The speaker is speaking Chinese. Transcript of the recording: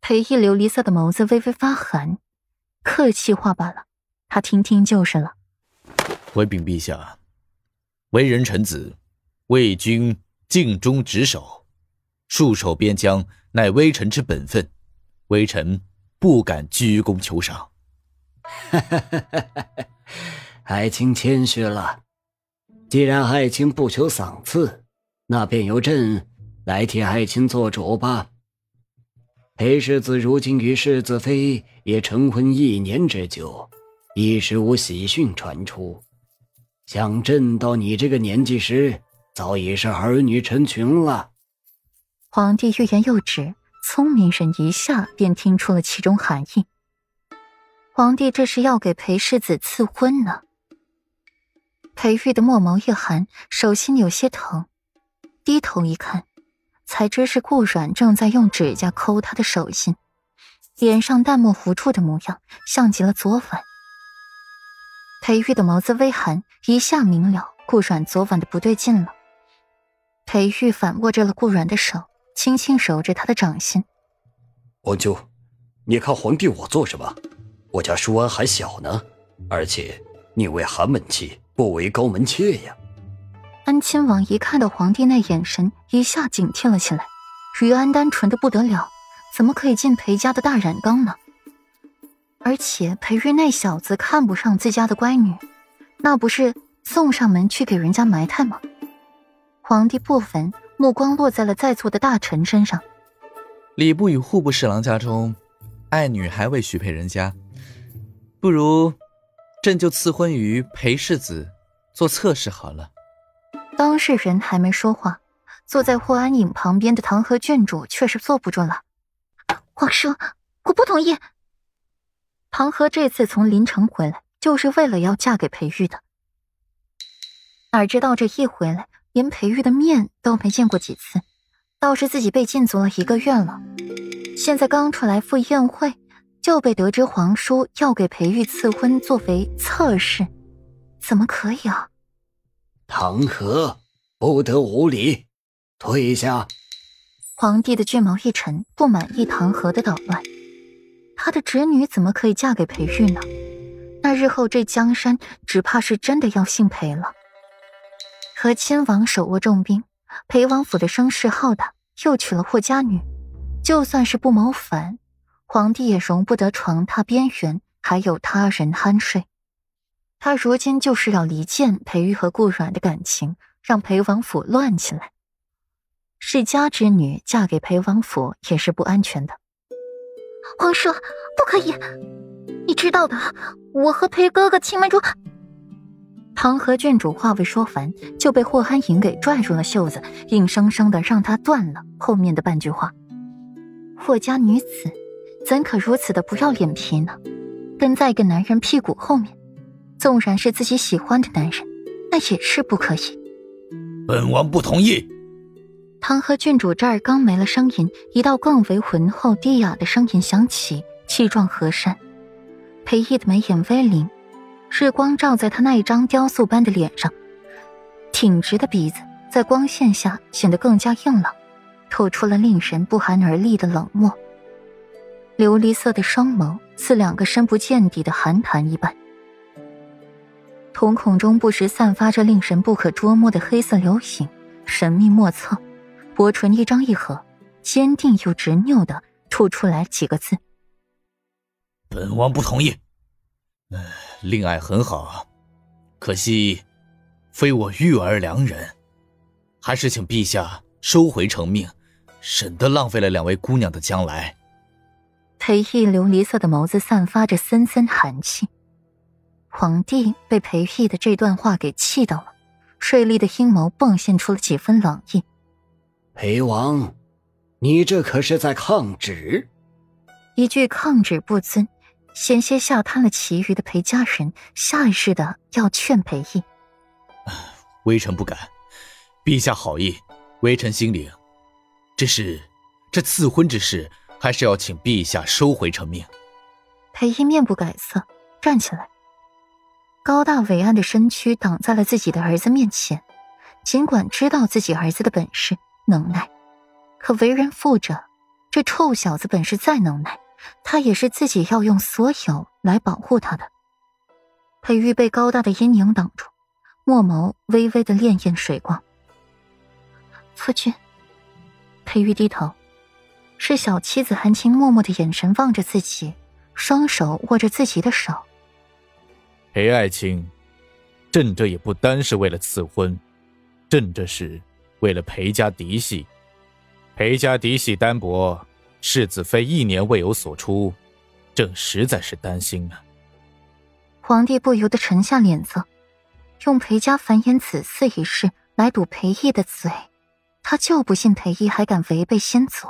裴义琉璃色的眸子微微发寒，客气话罢了，他听听就是了。回禀陛下，为人臣子，为君尽忠职守，戍守边疆乃微臣之本分，微臣不敢居功求赏。哈哈哈哈哈爱卿谦虚了。既然爱卿不求赏赐，那便由朕来替爱卿做主吧。裴世子如今与世子妃也成婚一年之久，一时无喜讯传出。想朕到你这个年纪时，早已是儿女成群了。皇帝欲言又止，聪明人一下便听出了其中含义。皇帝这是要给裴世子赐婚呢？裴玉的墨眸一寒，手心有些疼，低头一看，才知是顾阮正在用指甲抠他的手心，脸上淡漠无助的模样，像极了昨晚。裴玉的眸子微寒，一下明了顾阮昨晚的不对劲了。裴玉反握着了顾阮的手，轻轻揉着他的掌心。王舅，你看皇帝我做什么？我家舒安还小呢，而且你为寒门妻。不为高门妾呀！安亲王一看到皇帝那眼神，一下警惕了起来。于安单纯的不得了，怎么可以进裴家的大染缸呢？而且裴玉那小子看不上自家的乖女，那不是送上门去给人家埋汰吗？皇帝不忿，目光落在了在座的大臣身上。礼部与户部侍郎家中，爱女还未许配人家，不如。朕就赐婚于裴世子，做侧室好了。当事人还没说话，坐在霍安影旁边的唐河郡主却是坐不住了。皇叔，我不同意。唐河这次从临城回来，就是为了要嫁给裴玉的。哪知道这一回来，连裴玉的面都没见过几次，倒是自己被禁足了一个月了。现在刚出来赴宴会。就被得知皇叔要给裴玉赐婚作为侧室，怎么可以啊？唐河不得无礼，退下！皇帝的俊眸一沉，不满意唐河的捣乱。他的侄女怎么可以嫁给裴玉呢？那日后这江山只怕是真的要姓裴了。和亲王手握重兵，裴王府的声势浩大，又娶了霍家女，就算是不谋反。皇帝也容不得床榻边缘还有他人酣睡，他如今就是要离间裴玉和顾阮的感情，让裴王府乱起来。世家之女嫁给裴王府也是不安全的。皇叔，不可以！你知道的，我和裴哥哥青梅竹……唐河郡主话未说完，就被霍安影给拽住了袖子，硬生生的让他断了后面的半句话。霍家女子。怎可如此的不要脸皮呢？跟在一个男人屁股后面，纵然是自己喜欢的男人，那也是不可以。本王不同意。唐河郡主这儿刚没了声音，一道更为浑厚低哑的声音响起，气壮河山。裴毅的眉眼微灵，日光照在他那一张雕塑般的脸上，挺直的鼻子在光线下显得更加硬朗，透出了令人不寒而栗的冷漠。琉璃色的双眸似两个深不见底的寒潭一般，瞳孔中不时散发着令人不可捉摸的黑色流影，神秘莫测。薄唇一张一合，坚定又执拗的吐出来几个字：“本王不同意。嗯，令爱很好，可惜非我育儿良人，还是请陛下收回成命，省得浪费了两位姑娘的将来。”裴毅琉璃色的眸子散发着森森寒气，皇帝被裴毅的这段话给气到了，锐利的阴谋迸现出了几分冷意。裴王，你这可是在抗旨？一句抗旨不遵，险些吓瘫了其余的裴家人，下意识的要劝裴毅。微臣不敢，陛下好意，微臣心领。只是这赐婚之事。还是要请陛下收回成命。裴毅面不改色，站起来，高大伟岸的身躯挡在了自己的儿子面前。尽管知道自己儿子的本事能耐，可为人父者，这臭小子本事再能耐，他也是自己要用所有来保护他的。裴玉被高大的阴影挡住，墨眸微微的潋滟水光。夫君，裴玉低头，是小妻子含情脉脉的眼神望着自己，双手握着自己的手。裴爱卿，朕这也不单是为了赐婚，朕这是为了裴家嫡系。裴家嫡系单薄，世子妃一年未有所出，朕实在是担心啊。皇帝不由得沉下脸色，用裴家繁衍子嗣一事来堵裴义的嘴，他就不信裴义还敢违背先祖。